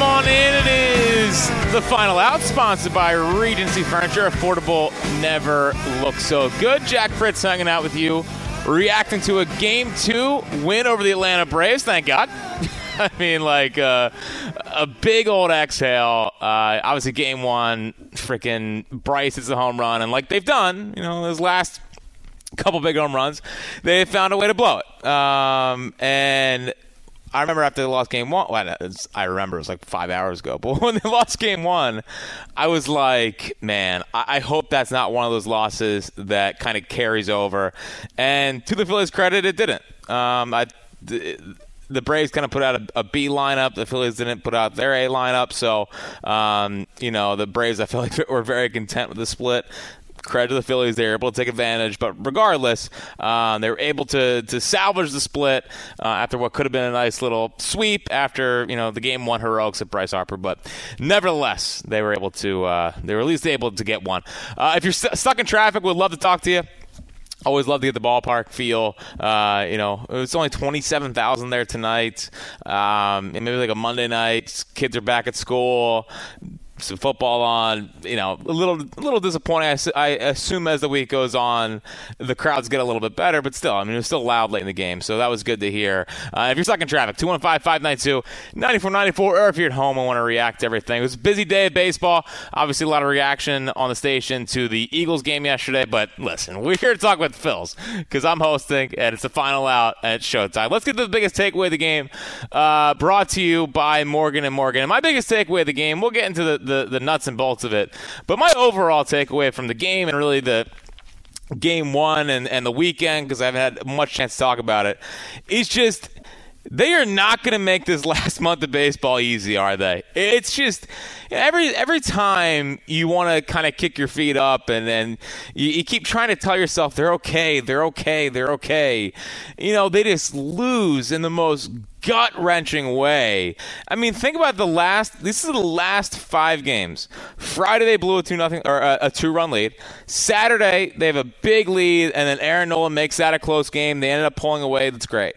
Welcome on in. It is the final out, sponsored by Regency Furniture. Affordable never looks so good. Jack Fritz hanging out with you, reacting to a game two win over the Atlanta Braves. Thank God. I mean, like uh, a big old exhale. Uh, obviously, game one, freaking Bryce is the home run, and like they've done, you know, those last couple big home runs, they found a way to blow it. Um, and I remember after they lost game one, well, I remember it was like five hours ago, but when they lost game one, I was like, man, I hope that's not one of those losses that kind of carries over. And to the Phillies' credit, it didn't. Um, I, the Braves kind of put out a, a B lineup. The Phillies didn't put out their A lineup. So, um, you know, the Braves, I feel like, were very content with the split credit to the Phillies, they were able to take advantage. But regardless, um, they were able to to salvage the split uh, after what could have been a nice little sweep after you know the game one heroics at Bryce Harper. But nevertheless, they were able to uh, they were at least able to get one. Uh, if you're st- stuck in traffic, we'd love to talk to you. Always love to get the ballpark feel. Uh, you know, it's only 27,000 there tonight. Um, maybe like a Monday night. Kids are back at school some football on. You know, a little a little disappointing. I, I, assume as the week goes on, the crowds get a little bit better, but still, I mean, it was still loud late in the game, so that was good to hear. Uh, if you're stuck in traffic, 215-592-9494, or if you're at home and want to react to everything. It was a busy day of baseball. Obviously, a lot of reaction on the station to the Eagles game yesterday, but listen, we're here to talk with Phils because I'm hosting, and it's the final out at Showtime. Let's get to the biggest takeaway of the game, uh, brought to you by Morgan and Morgan. And my biggest takeaway of the game, we'll get into the the, the nuts and bolts of it. But my overall takeaway from the game and really the game one and, and the weekend, because I haven't had much chance to talk about it, is just they are not going to make this last month of baseball easy, are they? It's just every every time you want to kind of kick your feet up and then you, you, keep trying to tell yourself they're okay, they're okay, they're okay. You know, they just lose in the most gut wrenching way. I mean, think about the last. This is the last five games. Friday they blew a two nothing or a, a two run lead. Saturday they have a big lead, and then Aaron Nola makes that a close game. They ended up pulling away. That's great.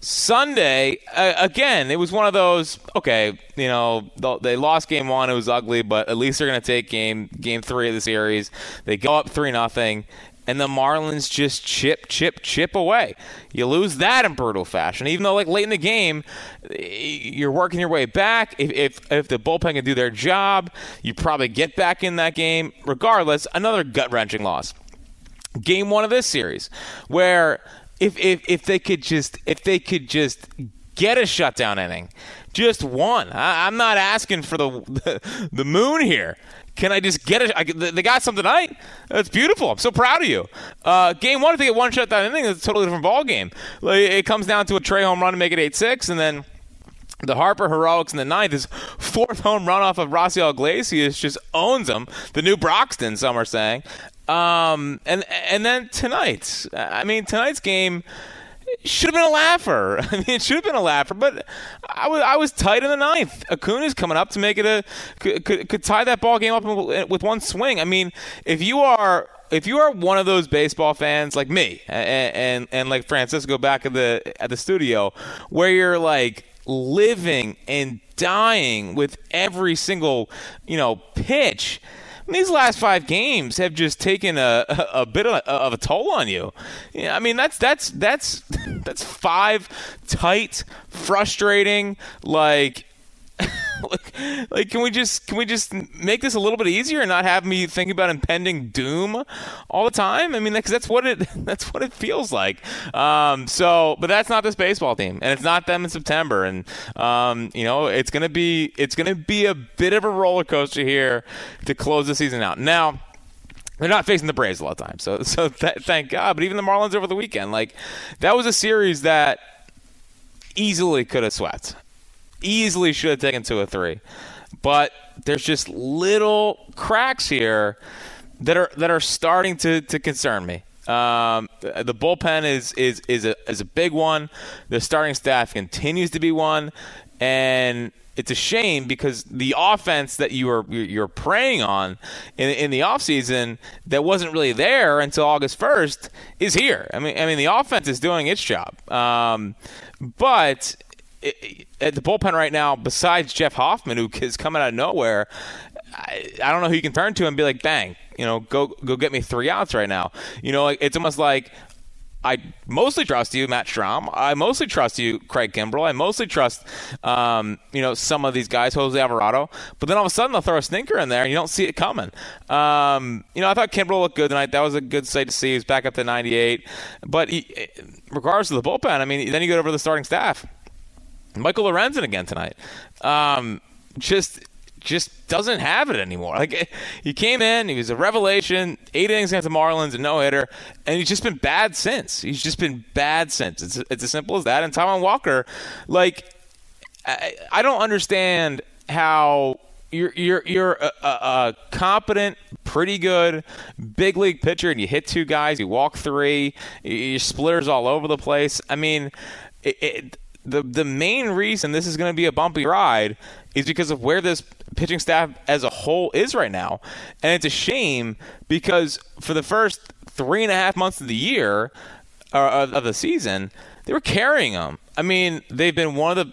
Sunday, uh, again, it was one of those. Okay, you know they lost game one; it was ugly, but at least they're going to take game game three of the series. They go up three nothing, and the Marlins just chip, chip, chip away. You lose that in brutal fashion. Even though, like late in the game, you're working your way back. If if, if the bullpen can do their job, you probably get back in that game. Regardless, another gut wrenching loss. Game one of this series, where if if if they could just if they could just get a shutdown inning, just one. I, am not asking for the, the the moon here. Can I just get it? They got something tonight. That's beautiful. I'm so proud of you. Uh, game one, if they get one shutdown inning, it's a totally different ball game. Like, it comes down to a Trey home run to make it eight six, and then the Harper heroics in the ninth. His fourth home run off of Raisel Iglesias just owns him. The new Broxton, some are saying. Um, and and then tonight, I mean tonight's game should have been a laugher. I mean, it should have been a laugher, but I was I was tight in the ninth. Acuna's coming up to make it a could, could, tie that ball game up with one swing. I mean, if you are if you are one of those baseball fans like me and and, and like Francisco back at the at the studio, where you're like living and dying with every single you know pitch these last five games have just taken a, a, a bit of a, of a, toll on you. Yeah, I mean that's that's that's that's five tight, frustrating, like like, like, can we just can we just make this a little bit easier and not have me think about impending doom all the time? I mean, because that's what it that's what it feels like. Um, so, but that's not this baseball team, and it's not them in September, and um, you know, it's gonna be it's gonna be a bit of a roller coaster here to close the season out. Now. They're not facing the Braves a lot of times, so so th- thank God. But even the Marlins over the weekend, like that was a series that easily could have swept easily should have taken two or three. But there's just little cracks here that are that are starting to, to concern me. Um, the bullpen is is is a is a big one. The starting staff continues to be one, and it's a shame because the offense that you were you're preying on in in the offseason that wasn't really there until August 1st is here. I mean I mean the offense is doing its job. Um, but at the bullpen right now, besides Jeff Hoffman, who is coming out of nowhere, I, I, don't know who you can turn to and be like, bang, you know, go go get me three outs right now. You know, it's almost like I mostly trust you, Matt Strahm. I mostly trust you, Craig Kimbrel. I mostly trust, um, you know, some of these guys, Jose Alvarado. But then all of a sudden they'll throw a stinker in there, and you don't see it coming. Um, you know, I thought Kimbrel looked good tonight. That was a good sight to see. He was back up to 98. But he, regardless of the bullpen, I mean, then you go over to the starting staff. Michael Lorenzen again tonight. Um, just just doesn't have it anymore. Like he came in, he was a revelation, eight innings against the Marlins, a no hitter, and he's just been bad since. He's just been bad since. It's it's as simple as that. And Taijuan Walker, like I, I don't understand how you're you're you're a, a, competent, pretty good big league pitcher, and you hit two guys, you walk three, you splitters all over the place. I mean, it the the main reason this is going to be a bumpy ride is because of where this pitching staff as a whole is right now, and it's a shame because for the first three and a half months of the year uh, of the season, they were carrying them. I mean, they've been one of the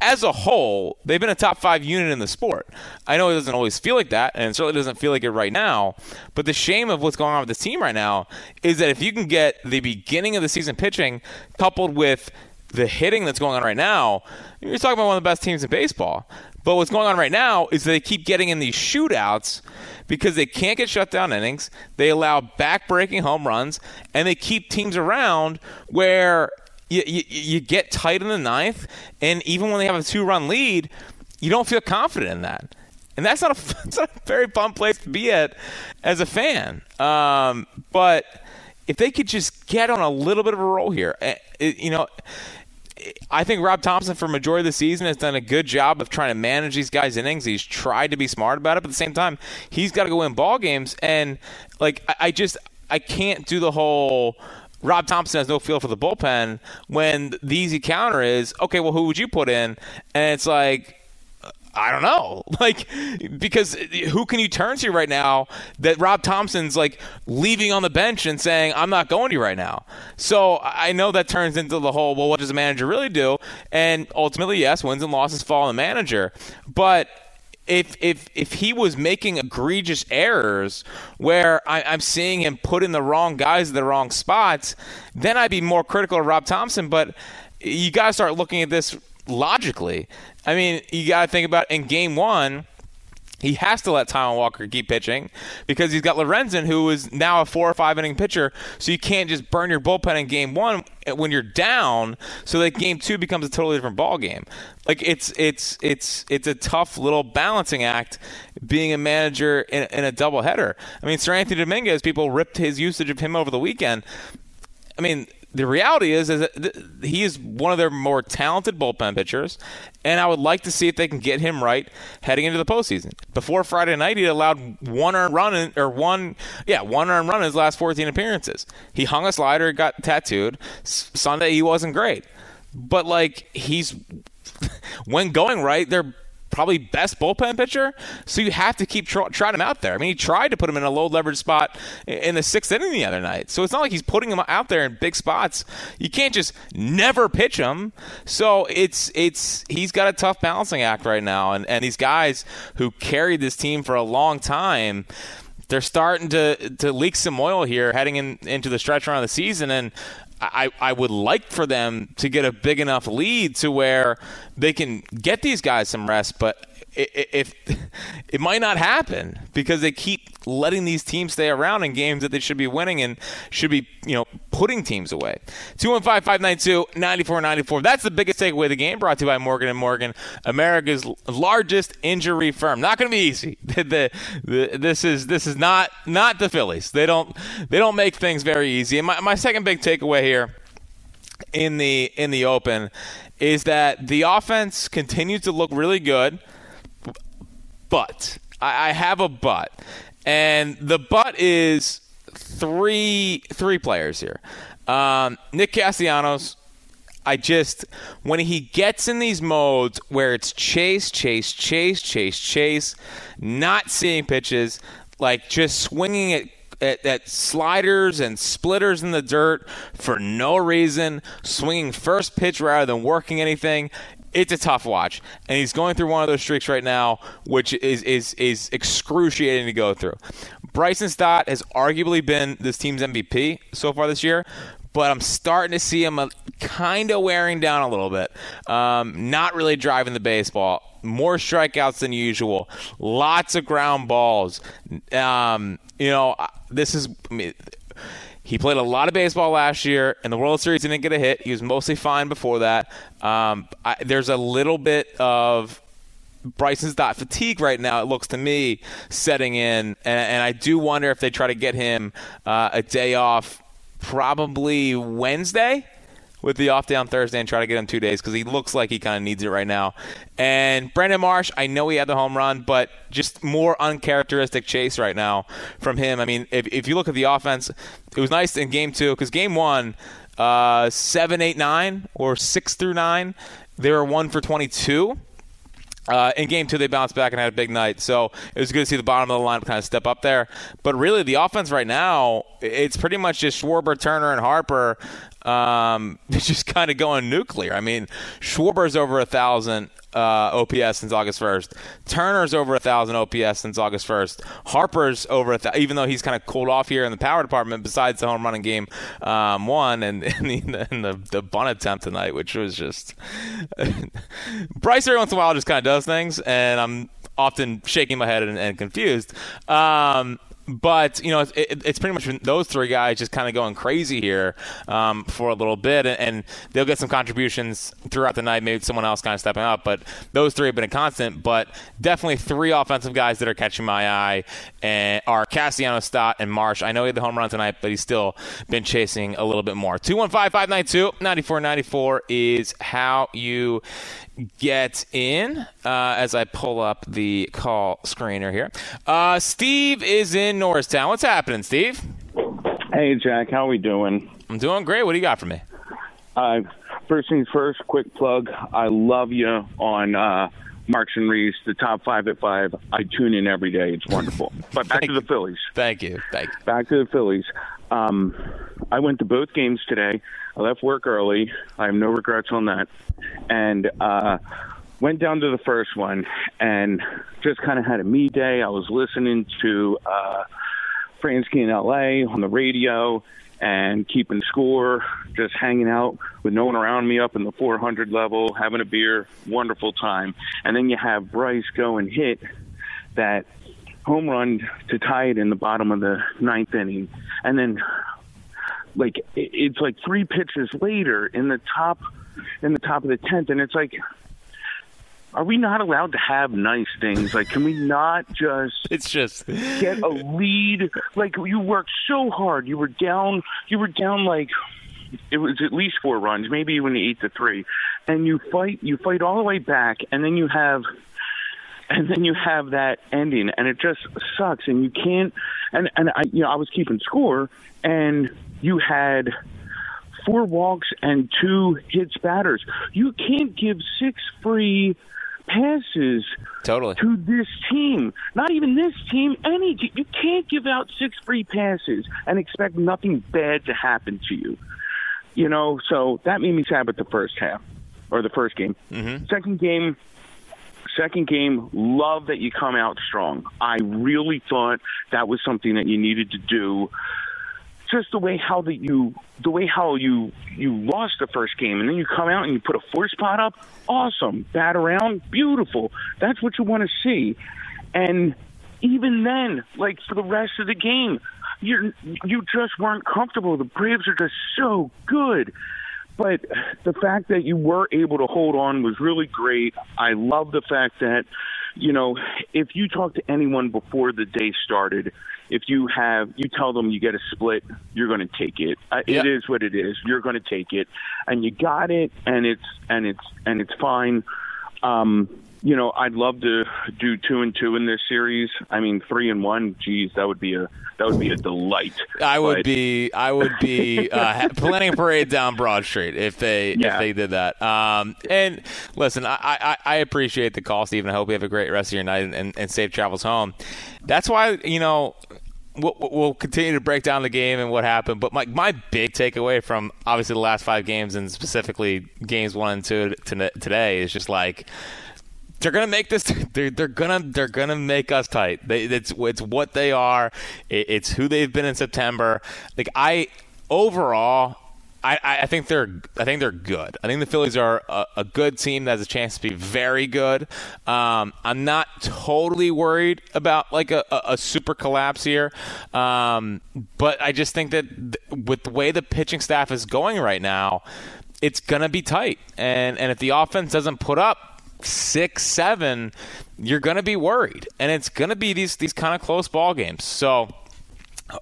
as a whole, they've been a top five unit in the sport. I know it doesn't always feel like that, and it certainly doesn't feel like it right now. But the shame of what's going on with this team right now is that if you can get the beginning of the season pitching coupled with the hitting that's going on right now, you're talking about one of the best teams in baseball. But what's going on right now is they keep getting in these shootouts because they can't get shutdown innings. They allow back-breaking home runs, and they keep teams around where you, you, you get tight in the ninth, and even when they have a two-run lead, you don't feel confident in that. And that's not a, that's not a very fun place to be at as a fan. Um, but if they could just get on a little bit of a roll here, eh, you know, I think Rob Thompson, for majority of the season has done a good job of trying to manage these guys' innings. He's tried to be smart about it, but at the same time, he's got to go win ball games. And like, I, just I can't do the whole. Rob Thompson has no feel for the bullpen when the easy counter is okay. Well, who would you put in? And it's like I don't know. Like, because who can you turn to right now that Rob Thompson's like leaving on the bench and saying, I'm not going to you right now? So I know that turns into the whole, well, what does a manager really do? And ultimately, yes, wins and losses fall on the manager. But if if if he was making egregious errors where I, am seeing him put in the wrong guys in the wrong spots, then I'd be more critical of Rob Thompson. But you got to start looking at this logically. I mean, you got to think about in game one, he has to let Taijuan Walker keep pitching because he's got Lorenzen, who is now a four or five inning pitcher. So you can't just burn your bullpen in game one when you're down, so that game two becomes a totally different ball game. Like it's it's it's it's a tough little balancing act being a manager in, in a doubleheader. I mean, Seranthony Dominguez, people ripped his usage of him over the weekend. I mean, the reality is, is that he is one of their more talented bullpen pitchers, and I would like to see if they can get him right heading into the postseason. Before Friday night, he allowed one earned run in, or one, yeah, one earned run in his last 14 appearances. He hung a slider, got tattooed. Sunday, he wasn't great, but like he's when going right, they're probably best bullpen pitcher. So you have to keep tr- trying him out there. I mean, he tried to put him in a low leverage spot in the sixth inning the other night. So it's not like he's putting him out there in big spots. You can't just never pitch him. So it's it's he's got a tough balancing act right now. And and these guys who carried this team for a long time they're starting to to leak some oil here heading in, into the stretch of the season and I, I would like for them to get a big enough lead to where they can get these guys some rest, but if it might not happen because they keep letting these teams stay around in games that they should be winning and should be, you know, putting teams away. 215-592-9494. That's the biggest takeaway of the game brought to you by Morgan and Morgan, America's largest injury firm. Not going to be easy. the, the, this is this is not not the Phillies. They don't they don't make things very easy. And my, my second big takeaway here in the in the open is that the offense continues to look really good but. I, I have a but, and the but is three three players here. Um, Nick Castellanos. I just when he gets in these modes where it's chase, chase, chase, chase, chase, not seeing pitches, like just swinging it at, at, sliders and splitters in the dirt for no reason, swinging first pitch rather than working anything it's a tough watch, and he's going through one of those streaks right now, which is is is excruciating to go through. Bryson Stott has arguably been this team's MVP so far this year, but I'm starting to see him uh, kind of wearing down a little bit. Um, not really driving the baseball. More strikeouts than usual. Lots of ground balls. Um, you know, this is. I mean, he played a lot of baseball last year. In the World Series, didn't get a hit. He was mostly fine before that. Um, I, there's a little bit of Bryson's Stott fatigue right now. It looks to me setting in, and, and I do wonder if they try to get him uh, a day off, probably Wednesday with the off day on Thursday and try to get him two days because he looks like he kind of needs it right now. And Brandon Marsh, I know he had the home run, but just more uncharacteristic chase right now from him. I mean, if, if you look at the offense, it was nice in game two because game one, uh, seven, eight, nine, or six through nine, they were one for 22. Uh, in game two, they bounced back and had a big night. So it was good to see the bottom of the lineup kind of step up there. But really, the offense right now, it's pretty much just Schwarber, Turner, and Harper um, just kind of going nuclear. I mean, Schwarber's over a thousand uh, OPS since August 1st. Turner's over a thousand OPS since August 1st. Harper's over a thousand, even though he's kind of cooled off here in the power department. Besides the home running game um, one and, and, the, and the, the bunt attempt tonight, which was just Bryce every once in a while just kind of does things, and I'm often shaking my head and, and confused. Um, but you know, it, it's pretty much those three guys just kind of going crazy here um, for a little bit, and, and, they'll get some contributions throughout the night. Maybe someone else kind of stepping up, but those three have been a constant. But definitely three offensive guys that are catching my eye and are Castellanos, Stott, and Marsh. I know he had the home run tonight, but he's still been chasing a little bit more. 215 592 9494 is how you get in uh, as I pull up the call screener here. Uh, Steve is in Norristown. What's happening, Steve? Hey, Jack. How are we doing? I'm doing great. What do you got for me? Uh, first things first, quick plug. I love you on uh, Marks and Reese, the top five at five. I tune in every day. It's wonderful. But back to the Phillies. Thank you. Thank you. Back to the Phillies. Um, I went to both games today. I left work early. I have no regrets on that. And uh, went down to the first one and just kind of had a me day. I was listening to uh, Franzke in LA on the radio and keeping score, just hanging out with no one around me up in the 400 level, having a beer, wonderful time. And then you have Bryce go and hit that home run to tie it in the bottom of the ninth inning, and then like it's like three pitches later in the top in the top of the tenth, and it's like. Are we not allowed to have nice things? Like, can we not just? It's just get a lead. Like, you worked so hard. You were down. You were down like it was at least four runs, maybe even eight to three, and you fight you fight all the way back, and then you have and then you have that ending and it just sucks and you can't and and I you know I was keeping score and you had four walks and two hits batters. You can't give six free passes totally to this team. Not even this team. Any team. You can't give out six free passes and expect nothing bad to happen to you. You know, so that made me sad with the first half or the first game. Mm-hmm. Second game, second game, love that you come out strong. I really thought that was something that you needed to do. Just the way how that you the way how you you lost the first game and then you come out and you put a four spot up. Awesome. Bat around. Beautiful. That's what you want to see. And even then like for the rest of the game you you just weren't comfortable. The braves are just so good but the fact that you were able to hold on was really great i love the fact that you know if you talk to anyone before the day started if you have you tell them you get a split, you're going to take it. Uh, Yep. It is what it is. You're going to take it, and you got it, and it's and it's and it's fine. Um, you know, I'd love to do two and two in this series. I mean, three and one. Geez, that would be a that would be a delight. I would But- be I would be uh, planning a parade down Broad Street if they if they did that. Um, and listen, I, I, I appreciate the call, Stephen. I hope you have a great rest of your night and, and safe travels home. That's why you know. We'll, we'll continue to break down the game and what happened, but my my big takeaway from obviously the last five games and specifically games one and two to, today is just like they're gonna make this. They're, they're gonna they're gonna make us tight. They, it's it's what they are. It, it's who they've been in September. Like I overall, I, I think they're I think they're good. I think the Phillies are a, a good team that has a chance to be very good. Um, I'm not totally worried about like a, a, a super collapse here, um, but I just think that th- with the way the pitching staff is going right now, it's gonna be tight. And and if the offense doesn't put up six, seven, you're going to be worried, and it's going to be these these kind of close ball games. So.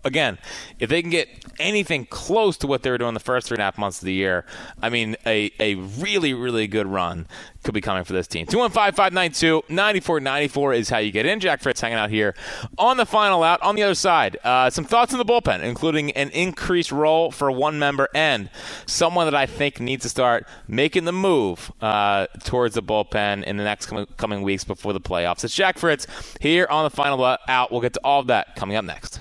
Again, if they can get anything close to what they were doing the first three and a half months of the year, I mean, a, a really, really good run could be coming for this team. 215 592 9494 is how you get in. Jack Fritz hanging out here on the final out. On the other side, uh, some thoughts on the bullpen, including an increased role for one member and someone that I think needs to start making the move uh, towards the bullpen in the next com- coming weeks before the playoffs. It's Jack Fritz here on the final out. We'll get to all of that coming up next.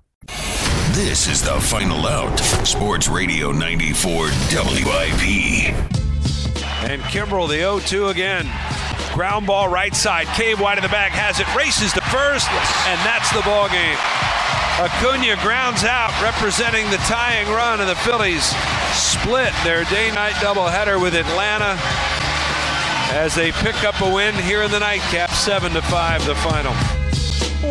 This is the final out. Sports Radio 94 WIP. And Kimbrel, the 0 2 again. Ground ball right side. Cave wide in the back has it. Races to first, and that's the ball game. Acuna grounds out, representing the tying run, and the Phillies split their day-night doubleheader with Atlanta as they pick up a win here in the nightcap, seven to five, the final.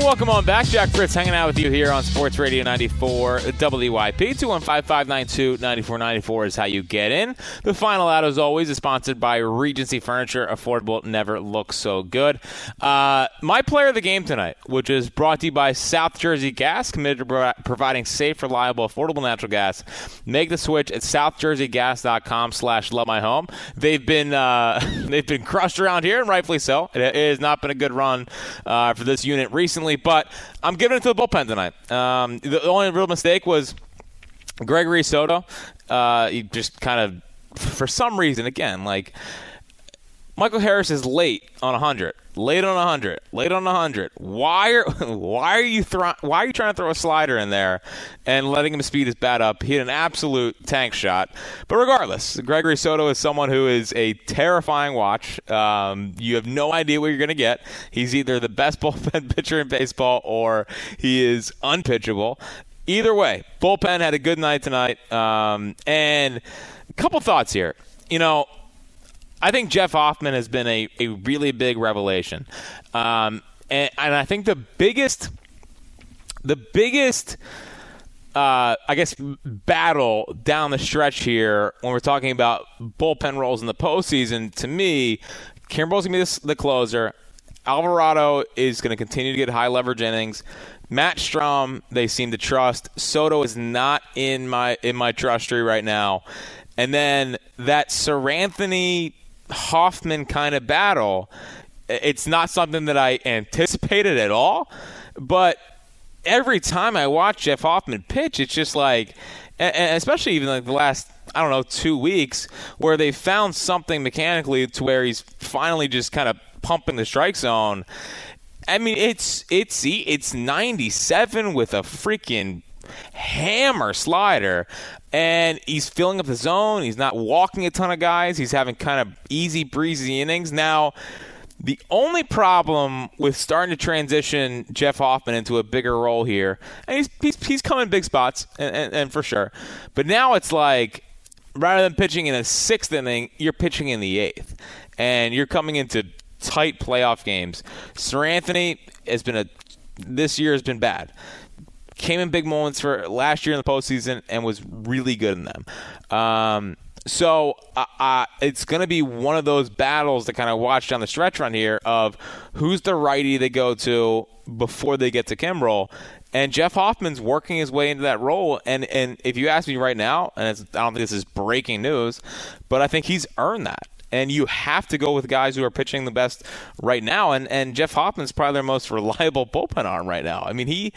Welcome on back. Jack Fritz hanging out with you here on Sports Radio 94 WIP. 215-592-9494 is how you get in. The final out, as always, is sponsored by Regency Furniture. Affordable never looks so good. Uh, my player of the game tonight, which is brought to you by South Jersey Gas, committed to pro- providing safe, reliable, affordable natural gas. Make the switch at southjerseygas.com slash love my home. They've been, uh, they've been crushed around here, and rightfully so. It, has not been a good run uh, for this unit recently, but I'm giving it to the bullpen tonight. Um, the only real mistake was Gregory Soto. Uh, he just kind of, for some reason, again, like Michael Harris is late on 100, late on 100, late on 100. Why are why are you throw, why are you trying to throw a slider in there and letting him speed his bat up? He had an absolute tank shot. But regardless, Gregory Soto is someone who is a terrifying watch. Um, you have no idea what you're going to get. He's either the best bullpen pitcher in baseball or he is unpitchable either way, bullpen had a good night tonight. Um, and a couple thoughts here. You know, I think Jeff Hoffman has been a, a really big revelation. Um, and, and I think the biggest, the biggest, uh, I guess, battle down the stretch here when we're talking about bullpen roles in the postseason, to me, Kimbrel's going to be the closer. Alvarado is going to continue to get high leverage innings. Matt Strahm, they seem to trust. Soto is not in my in my trust tree right now. And then that Seranthony Hoffman kind of battle, it's not something that I anticipated at all. But every time I watch Jeff Hoffman pitch, it's just like, especially even like the last I don't know two weeks, where they found something mechanically to where he's finally just kind of pumping the strike zone. I mean, it's it's it's 97 with a freaking hammer slider and he's filling up the zone. He's not walking a ton of guys. He's having kind of easy breezy innings. Now, the only problem with starting to transition Jeff Hoffman into a bigger role here, and he's he's, he's coming big spots, and, and, and for sure. But now it's like rather than pitching in a sixth inning, you're pitching in the eighth, and you're coming into tight playoff games. Seranthony has been a this year has been bad. Came in big moments for last year in the postseason and was really good in them. Um, so uh, uh, it's going to be one of those battles to kind of watch down the stretch run here of who's the righty they go to before they get to Kimbrel. And Jeff Hoffman's working his way into that role. And, and if you ask me right now, and I don't think this is breaking news, but I think he's earned that and you have to go with guys who are pitching the best right now. And and Jeff Hoffman's probably their most reliable bullpen arm right now. I mean, he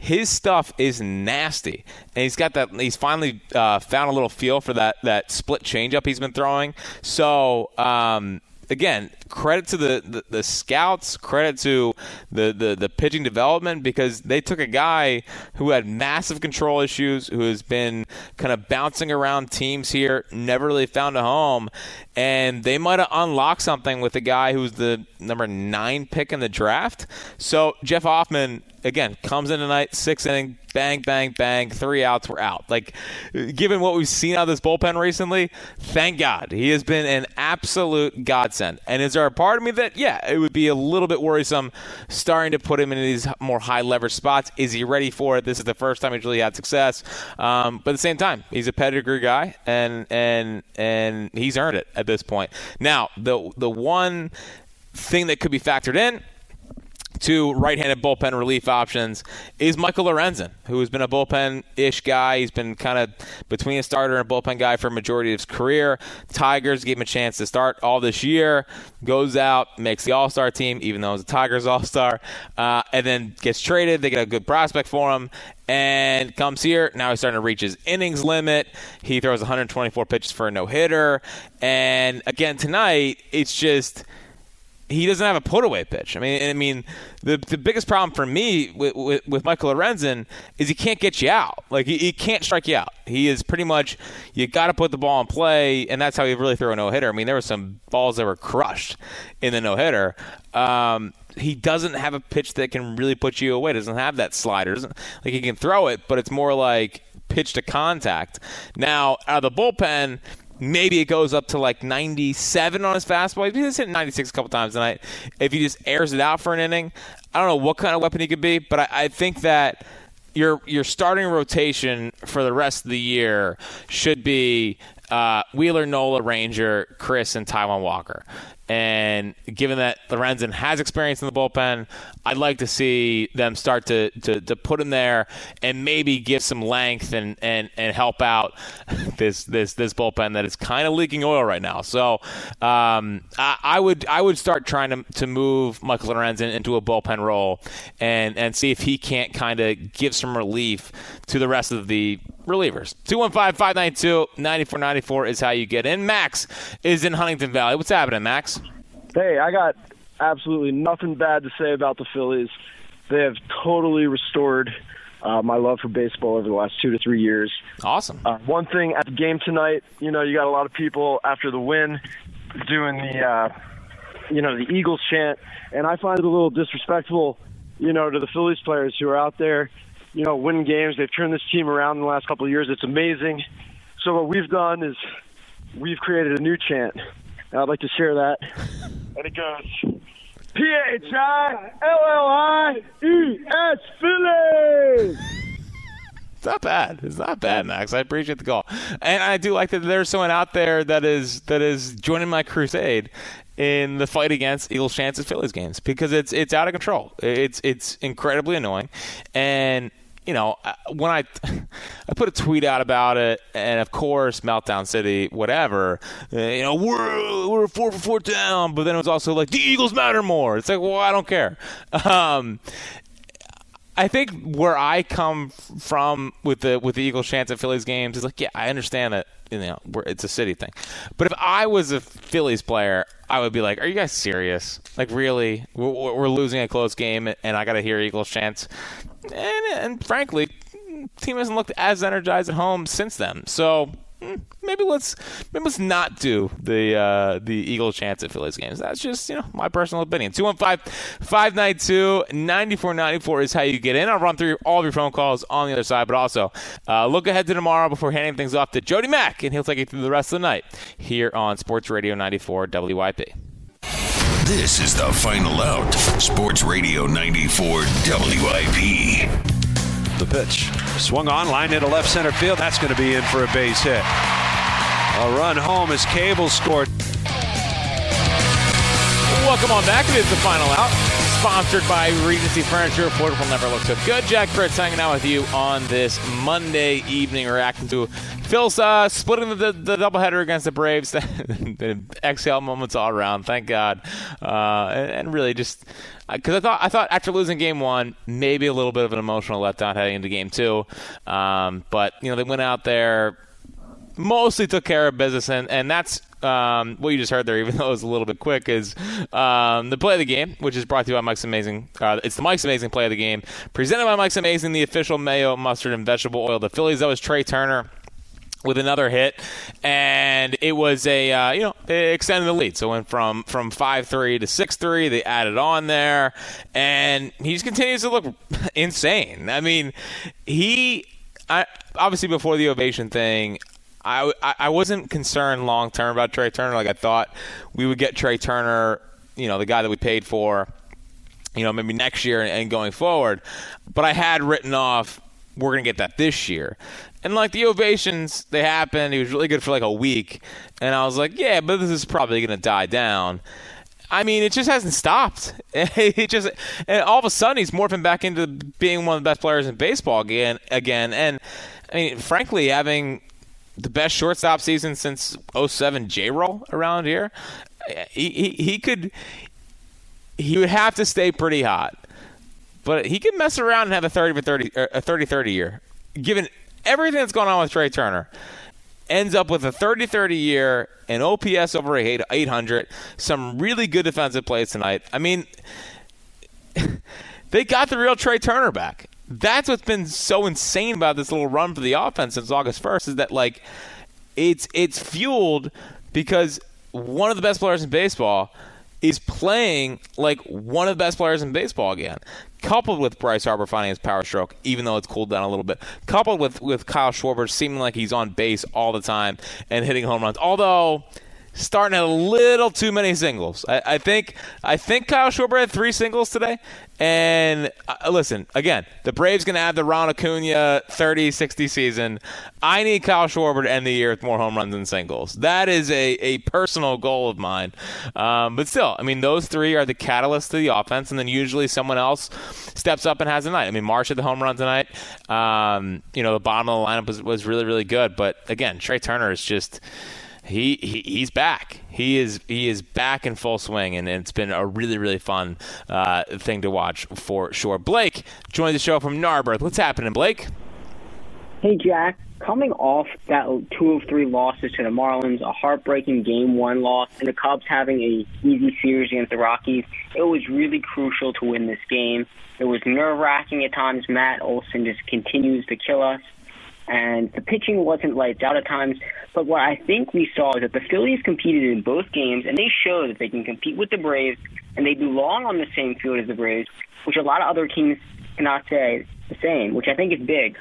his stuff is nasty, and he's got that. He's finally uh, found a little feel for that that split changeup he's been throwing. So. Um, again, credit to the, the, the, scouts, credit to the, the, the pitching development because they took a guy who had massive control issues, who has been kind of bouncing around teams here, never really found a home, and they might have unlocked something with a guy who's the number nine pick in the draft. So Jeff Hoffman again comes in tonight, six inning, bang, bang, bang, three outs, we're out. Like, given what we've seen out of this bullpen recently, thank God he has been an absolute godsend. And is there a part of me that yeah, it would be a little bit worrisome starting to put him in these more high leverage spots? Is he ready for it? This is the first time he's really had success. Um, but at the same time, he's a pedigree guy, and and and he's earned it at this point. Now, the the one thing that could be factored in to right-handed bullpen relief options is Michael Lorenzen, who has been a bullpen-ish guy. He's been kind of between a starter and a bullpen guy for a majority of his career. Tigers gave him a chance to start all this year, goes out, makes the All-Star team, even though he's a Tigers All-Star, uh, and then gets traded. They get a good prospect for him, and comes here. Now he's starting to reach his innings limit. He throws 124 pitches for a no hitter. And again, tonight, it's just he doesn't have a put away pitch. I mean, I mean, the the biggest problem for me with, with, with Michael Lorenzen is he can't get you out. Like he, he can't strike you out. He is pretty much you got to put the ball in play, and that's how he really threw a no hitter. I mean, there were some balls that were crushed in the no hitter. Um, he doesn't have a pitch that can really put you away. Doesn't have that slider. Doesn't, like he can throw it, but it's more like pitch to contact. Now out of the bullpen maybe it goes up to like 97 on his fastball. He's hit 96 a couple times tonight. If he just airs it out for an inning, I don't know what kind of weapon he could be, but I, I think that your your starting rotation for the rest of the year should be uh, Wheeler, Nola, Ranger, Chris, and Taijuan Walker. And given that Lorenzen has experience in the bullpen, I'd like to see them start to, to, to put him there and maybe give some length and, and, and help out this this this bullpen that is kind of leaking oil right now. So um, I, I, would I would start trying to, to move Michael Lorenzen into a bullpen role and, and see if he can't kind of give some relief to the rest of the relievers. 215 592 9494 is how you get in. Max is in Huntingdon Valley. What's happening, Max? Hey, I got absolutely nothing bad to say about the Phillies. They have totally restored uh, my love for baseball over the last two to three years. Awesome. Uh, one thing at the game tonight, you know, you got a lot of people after the win doing the, uh, you know, the Eagles chant, and I find it a little disrespectful, you know, to the Phillies players who are out there you know, winning games. They've turned this team around in the last couple of years. It's amazing. So what we've done is we've created a new chant. And I'd like to share that. And it goes, P H I L L I E S Phillies. It's not bad. It's not bad, Max. I appreciate the call, and I do like that there's someone out there that is that is joining my crusade in the fight against Eagles' chances Phillies games because it's it's out of control. It's it's incredibly annoying, and you know when I I put a tweet out about it, and of course Meltdown City, whatever, uh, you know we're we're four for four down, but then it was also like the Eagles matter more. It's like well I don't care. Um, I think where I come from with the with the Eagles' chance at Phillies games is like, yeah, I understand that you know it's a city thing, but if I was a Phillies player, I would be like, are you guys serious? Like, really, we're, we're losing a close game, and I got to hear Eagles' chants, and, and frankly, team hasn't looked as energized at home since then. So Hmm, maybe let's maybe let's not do the uh, the Eagle chance at Phillies games. That's just you know my personal opinion. 215-592-9494 is how you get in. I'll run through all of your phone calls on the other side, but also uh, look ahead to tomorrow before handing things off to Jody Mac, and he'll take you through the rest of the night here on Sports Radio 94 WIP. This is the final out. Sports Radio 94 WIP. The pitch. Swung on, line into left center field. That's going to be in for a base hit. A run home as Cable scored. Welcome on back. It is the final out. Sponsored by Regency Furniture. Affordable never looked so good. Jack Fritz hanging out with you on this Monday evening, reacting to Phil's uh, splitting the, the, doubleheader against the Braves. the exhale moments all around. Thank God. Uh, and, and really just because I thought I thought after losing game one, maybe a little bit of an emotional letdown heading into game two. Um, but you know they went out there, mostly took care of business, and and that's um, what you just heard there, even though it was a little bit quick, is um, the play of the game, which is brought to you by Mike's Amazing. Uh, it's the Mike's Amazing play of the game, presented by Mike's Amazing, the official mayo, mustard, and vegetable oil. The Phillies, that was Trey Turner with another hit, and it was a uh, you know it extended the lead. So it went from from five three to six three. They added on there, and he just continues to look insane. I mean, he I, obviously before the ovation thing. I, I wasn't concerned long term about Trey Turner. Like I thought we would get Trey Turner, you know, the guy that we paid for, you know, maybe next year and going forward. But I had written off we're to get that this year. And like the ovations, they happened. He was really good for like a week, and I was like, yeah, but this is probably to die down. I mean, it just hasn't stopped. it just, and all of a sudden, he's morphing back into being one of the best players in baseball again. Again, and I mean, frankly, having the best shortstop season since 07 J roll around here, he, he he could he would have to stay pretty hot, but he could mess around and have a 30 for 30 a 30 30 year, given everything that's going on with Trey Turner ends up with a 30 30 year, an OPS over 800, some really good defensive plays tonight. I mean, they got the real Trey Turner back. That's what's been so insane about this little run for the offense since August 1st is that, like, it's it's fueled because one of the best players in baseball is playing like one of the best players in baseball again coupled with Bryce Harper finding his power stroke, even though it's cooled down a little bit, coupled with, with Kyle Schwarber seeming like he's on base all the time and hitting home runs. Although starting a little too many singles. I, I think I think Kyle Schwarber had three singles today. And uh, listen, again, the Braves going to have the Ron Acuna 30-60 season. I need Kyle Schwarber to end the year with more home runs than singles. That is a, a personal goal of mine. Um, but still, I mean, those three are the catalyst to the offense, and then usually someone else steps up and has a night. I mean, Marsh had the home run tonight. Um, you know, the bottom of the lineup was, was really, really good. But again, Trey Turner is just – he, he he's back. He is he is back in full swing, and it's been a really really fun uh, thing to watch for sure. Blake joined the show from Narberth. What's happening, Blake? Hey Jack, coming off that two of three losses to the Marlins, a heartbreaking game one loss, and the Cubs having a easy series against the Rockies, it was really crucial to win this game. It was nerve wracking at times. Matt Olson just continues to kill us and the pitching wasn't lights out at times. But what I think we saw is that the Phillies competed in both games, and they showed that they can compete with the Braves, and they belong on the same field as the Braves, which a lot of other teams cannot say the same, which I think is big.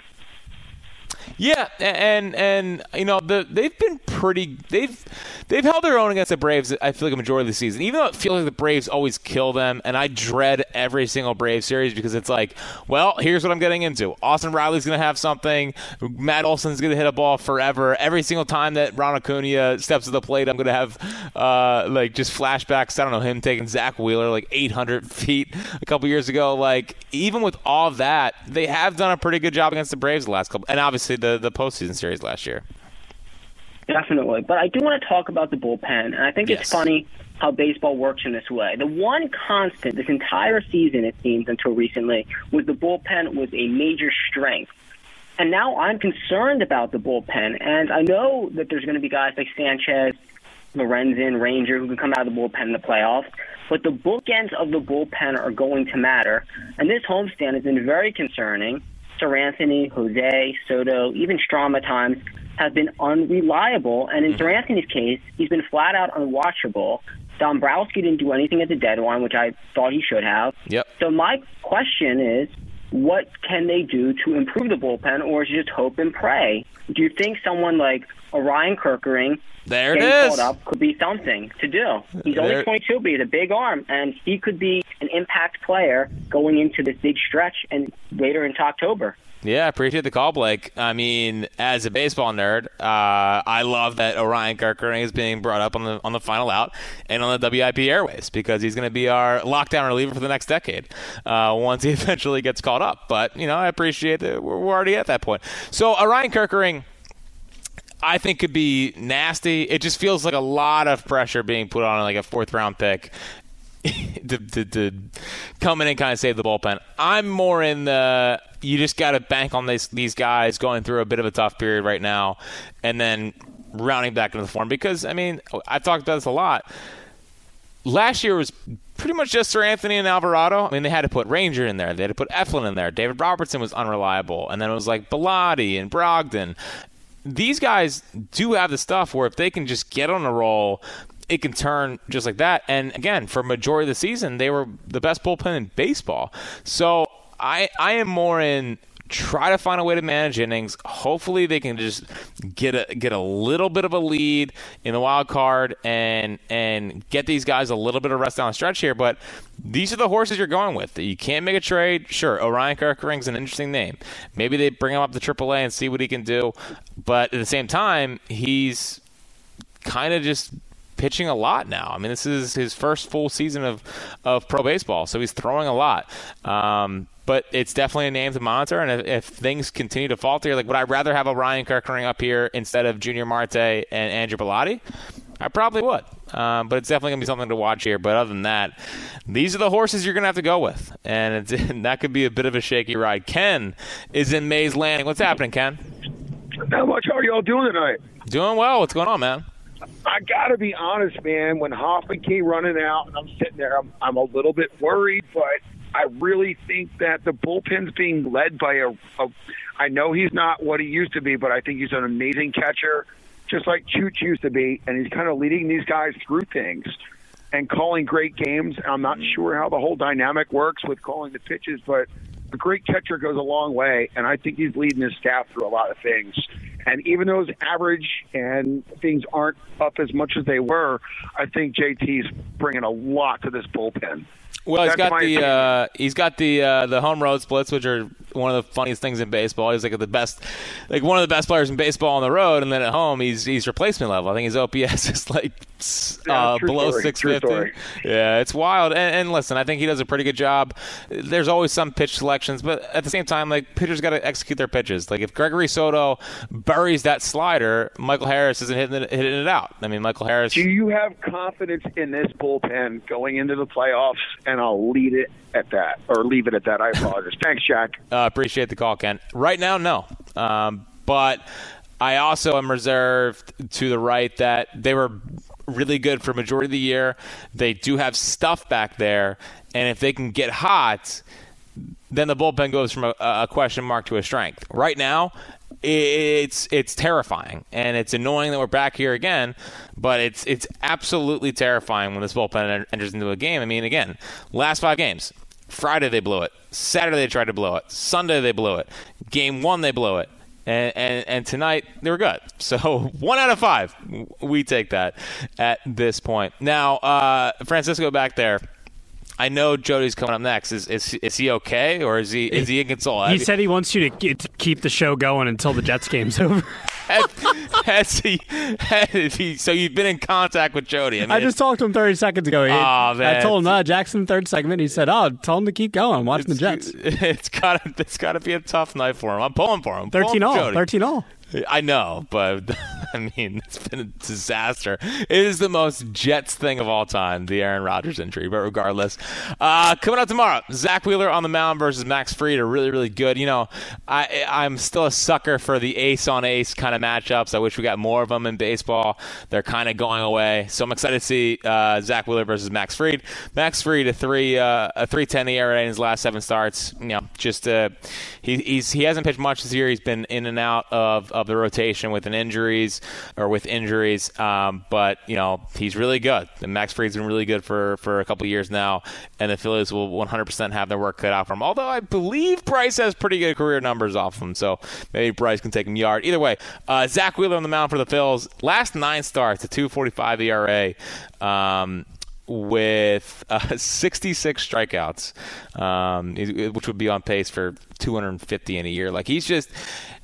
Yeah, and and you know the they've been pretty they've they've held their own against the Braves. I feel like a majority of the season, even though it feels like the Braves always kill them, and I dread every single Brave series because it's like, well, here's what I'm getting into. Austin Riley's going to have something. Matt Olson's going to hit a ball forever. Every single time that Ron Acuna steps to the plate, I'm going to have uh, like just flashbacks. I don't know him taking Zack Wheeler like 800 feet a couple years ago. Like even with all that, they have done a pretty good job against the Braves the last couple, and obviously the the postseason series last year. Definitely. But I do want to talk about the bullpen, and I think Yes. it's funny how baseball works in this way. The one constant this entire season, it seems, until recently, was the bullpen was a major strength. And now I'm concerned about the bullpen, and I know that there's going to be guys like Sanchez, Lorenzen, Ranger who can come out of the bullpen in the playoffs, but the bookends of the bullpen are going to matter. And this homestand has been very concerning. Seranthony, Jose, Soto, even Strahm at times have been unreliable. And in mm-hmm. Seranthony's case, he's been flat out unwatchable. Dombrowski didn't do anything at the deadline, which I thought he should have. Yep. So my question is, what can they do to improve the bullpen, or is it just hope and pray? Do you think someone like Orion Kirkering There it is. up could be something to do? He's only 22, but he's a big arm, and he could be an impact player going into this big stretch and later into October. Yeah, I appreciate the call, Blake. I mean, as a baseball nerd, uh, I love that Orion Kirkering is being brought up on the on the final out and on the WIP airways because he's going to be our lockdown reliever for the next decade uh, once he eventually gets called up. But you know, I appreciate that we're, we're already at that point. So Orion Kirkering. I think could be nasty. It just feels like a lot of pressure being put on like a fourth round pick to, to, to come in and kind of save the bullpen. I'm more in the you just got to bank on these these guys going through a bit of a tough period right now, and then rounding back into the form because I mean I've talked about this a lot. Last year was pretty much just Seranthony and Alvarado. I mean, they had to put Ranger in there. They had to put Eflin in there. David Robertson was unreliable. And then it was like Bellatti and Brogdon. These guys do have the stuff where if they can just get on a roll, it can turn just like that. And again, for majority of the season, they were the best bullpen in baseball. So I I am more in try to find a way to manage innings. Hopefully, they can just get a get a little bit of a lead in the wild card and and get these guys a little bit of rest down the stretch here. But these are the horses you're going with. You can't make a trade. Sure, Orion Kirkering's an interesting name. Maybe they bring him up to AAA and see what he can do. But at the same time, he's kind of just pitching a lot now. I mean, this is his first full season of, of pro baseball, so he's throwing a lot. Um, but it's definitely a name to monitor, and if, if things continue to falter, like would I rather have Orion Kirkering up here instead of Junior Marte and Andrew Bellatti? I probably would. Um, but it's definitely going to be something to watch here. But other than that, these are the horses you're going to have to go with. And it's, that could be a bit of a shaky ride. Ken is in Mays Landing. What's happening, Ken? How much are y'all doing tonight? Doing well. What's going on, man? I got to be honest, man. When Hoffman came running out, and I'm sitting there, I'm, I'm a little bit worried, but I really think that the bullpen's being led by a, a. I know he's not what he used to be, but I think he's an amazing catcher, just like Chooch used to be, and he's kind of leading these guys through things and calling great games. I'm not mm-hmm. sure how the whole dynamic works with calling the pitches, but a great catcher goes a long way, and I think he's leading his staff through a lot of things. And even though his average and things aren't up as much as they were, I think JT's bringing a lot to this bullpen. Well, he's That's got the uh, he's got the uh, the home road splits, which are one of the funniest things in baseball. He's like the best, like one of the best players in baseball on the road, and then at home he's he's replacement level. I think his OPS is like s- Yeah, uh, below six fifty. Yeah, it's wild. And, and listen, I think he does a pretty good job. There's always some pitch selections, but at the same time, like pitchers got to execute their pitches. Like if Gregory Soto buries that slider, Michael Harris isn't hitting it, hitting it out. I mean, Michael Harris. Do you have confidence in this bullpen going into the playoffs? And I'll lead it at that, or leave it at that. I apologize. Thanks, Jack. Uh, appreciate the call, Ken. Right now, no. Um, but I also am reserved to the right that they were really good for majority of the year. They do have stuff back there, and if they can get hot, then the bullpen goes from a, a question mark to a strength. Right now, it's it's terrifying and it's annoying that we're back here again, but it's it's absolutely terrifying when this bullpen en- enters into a game. I mean, again, last five games, Friday they blew it. Saturday they tried to blow it. Sunday they blew it. Game one they blew it. And, and, and tonight they were good. So one out of five, we take that at this point. Now, uh, Francisco back there. I know Jody's coming up next. Is is, is he okay or is he is he inconsolable? He said he wants you to get, to keep the show going until the Jets game's over. has, has he, has he, so you've been in contact with Jody. I, mean, I just talked to him 30 seconds ago. He, Oh, man. I told him, uh, Jackson, third segment. He said, oh, tell him to keep going. I'm watching the Jets. It's got to it's got to be a tough night for him. I'm pulling for him. 13 Pulling all. 13 all. I know, but I mean, it's been a disaster. It is the most Jets thing of all time, the Aaron Rodgers injury. But regardless, uh, coming up tomorrow, Zack Wheeler on the mound versus Max Fried are really, really good. You know, I I'm still a sucker for the ace on ace kind of matchups. I wish we got more of them in baseball. They're kind of going away, so I'm excited to see uh, Zack Wheeler versus Max Fried. Max Fried a three uh, a three ten ERA in his last seven starts. You know, just uh, he he's he hasn't pitched much this year. He's been in and out of of the rotation with injuries or with injuries. Um, but you know he's really good. And Max Fried's been really good for for a couple years now, and the Phillies will 100% have their work cut out for him. Although I believe Bryce has pretty good career numbers off him, so maybe Bryce can take him yard. Either way, uh, Zack Wheeler on the mound for the Phillies. Last nine starts, a 2.45 ERA. Um, with uh, 66 strikeouts, um, which would be on pace for 250 in a year. Like he's just,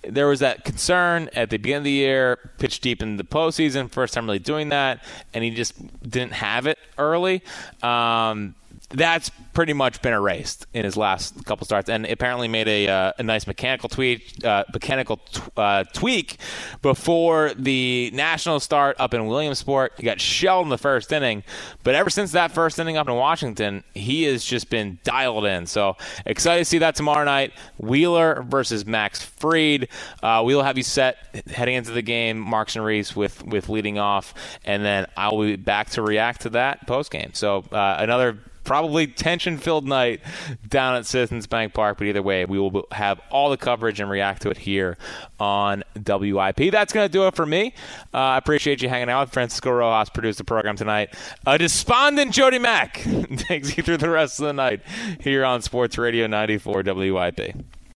there was that concern at the beginning of the year, pitched deep in the postseason, first time really doing that, and he just didn't have it early. Um, that's pretty much been erased in his last couple starts, and apparently made a, uh, a nice mechanical tweak, uh, mechanical t- uh, tweak before the national start up in Williamsport. He got shelled in the first inning, but ever since that first inning up in Washington, he has just been dialed in. So excited to see that tomorrow night. Wheeler versus Max Fried. Uh, we'll have you set heading into the game. Marks and Reese with with leading off, and then I will be back to react to that post game. So uh, another probably tension filled night down at Citizens Bank Park. But either way, we will have all the coverage and react to it here on WIP. That's going to do it for me. Uh, I appreciate you hanging out. Francisco Rojas produced the program tonight. A despondent Jody Mac takes you through the rest of the night here on Sports Radio 94 WIP.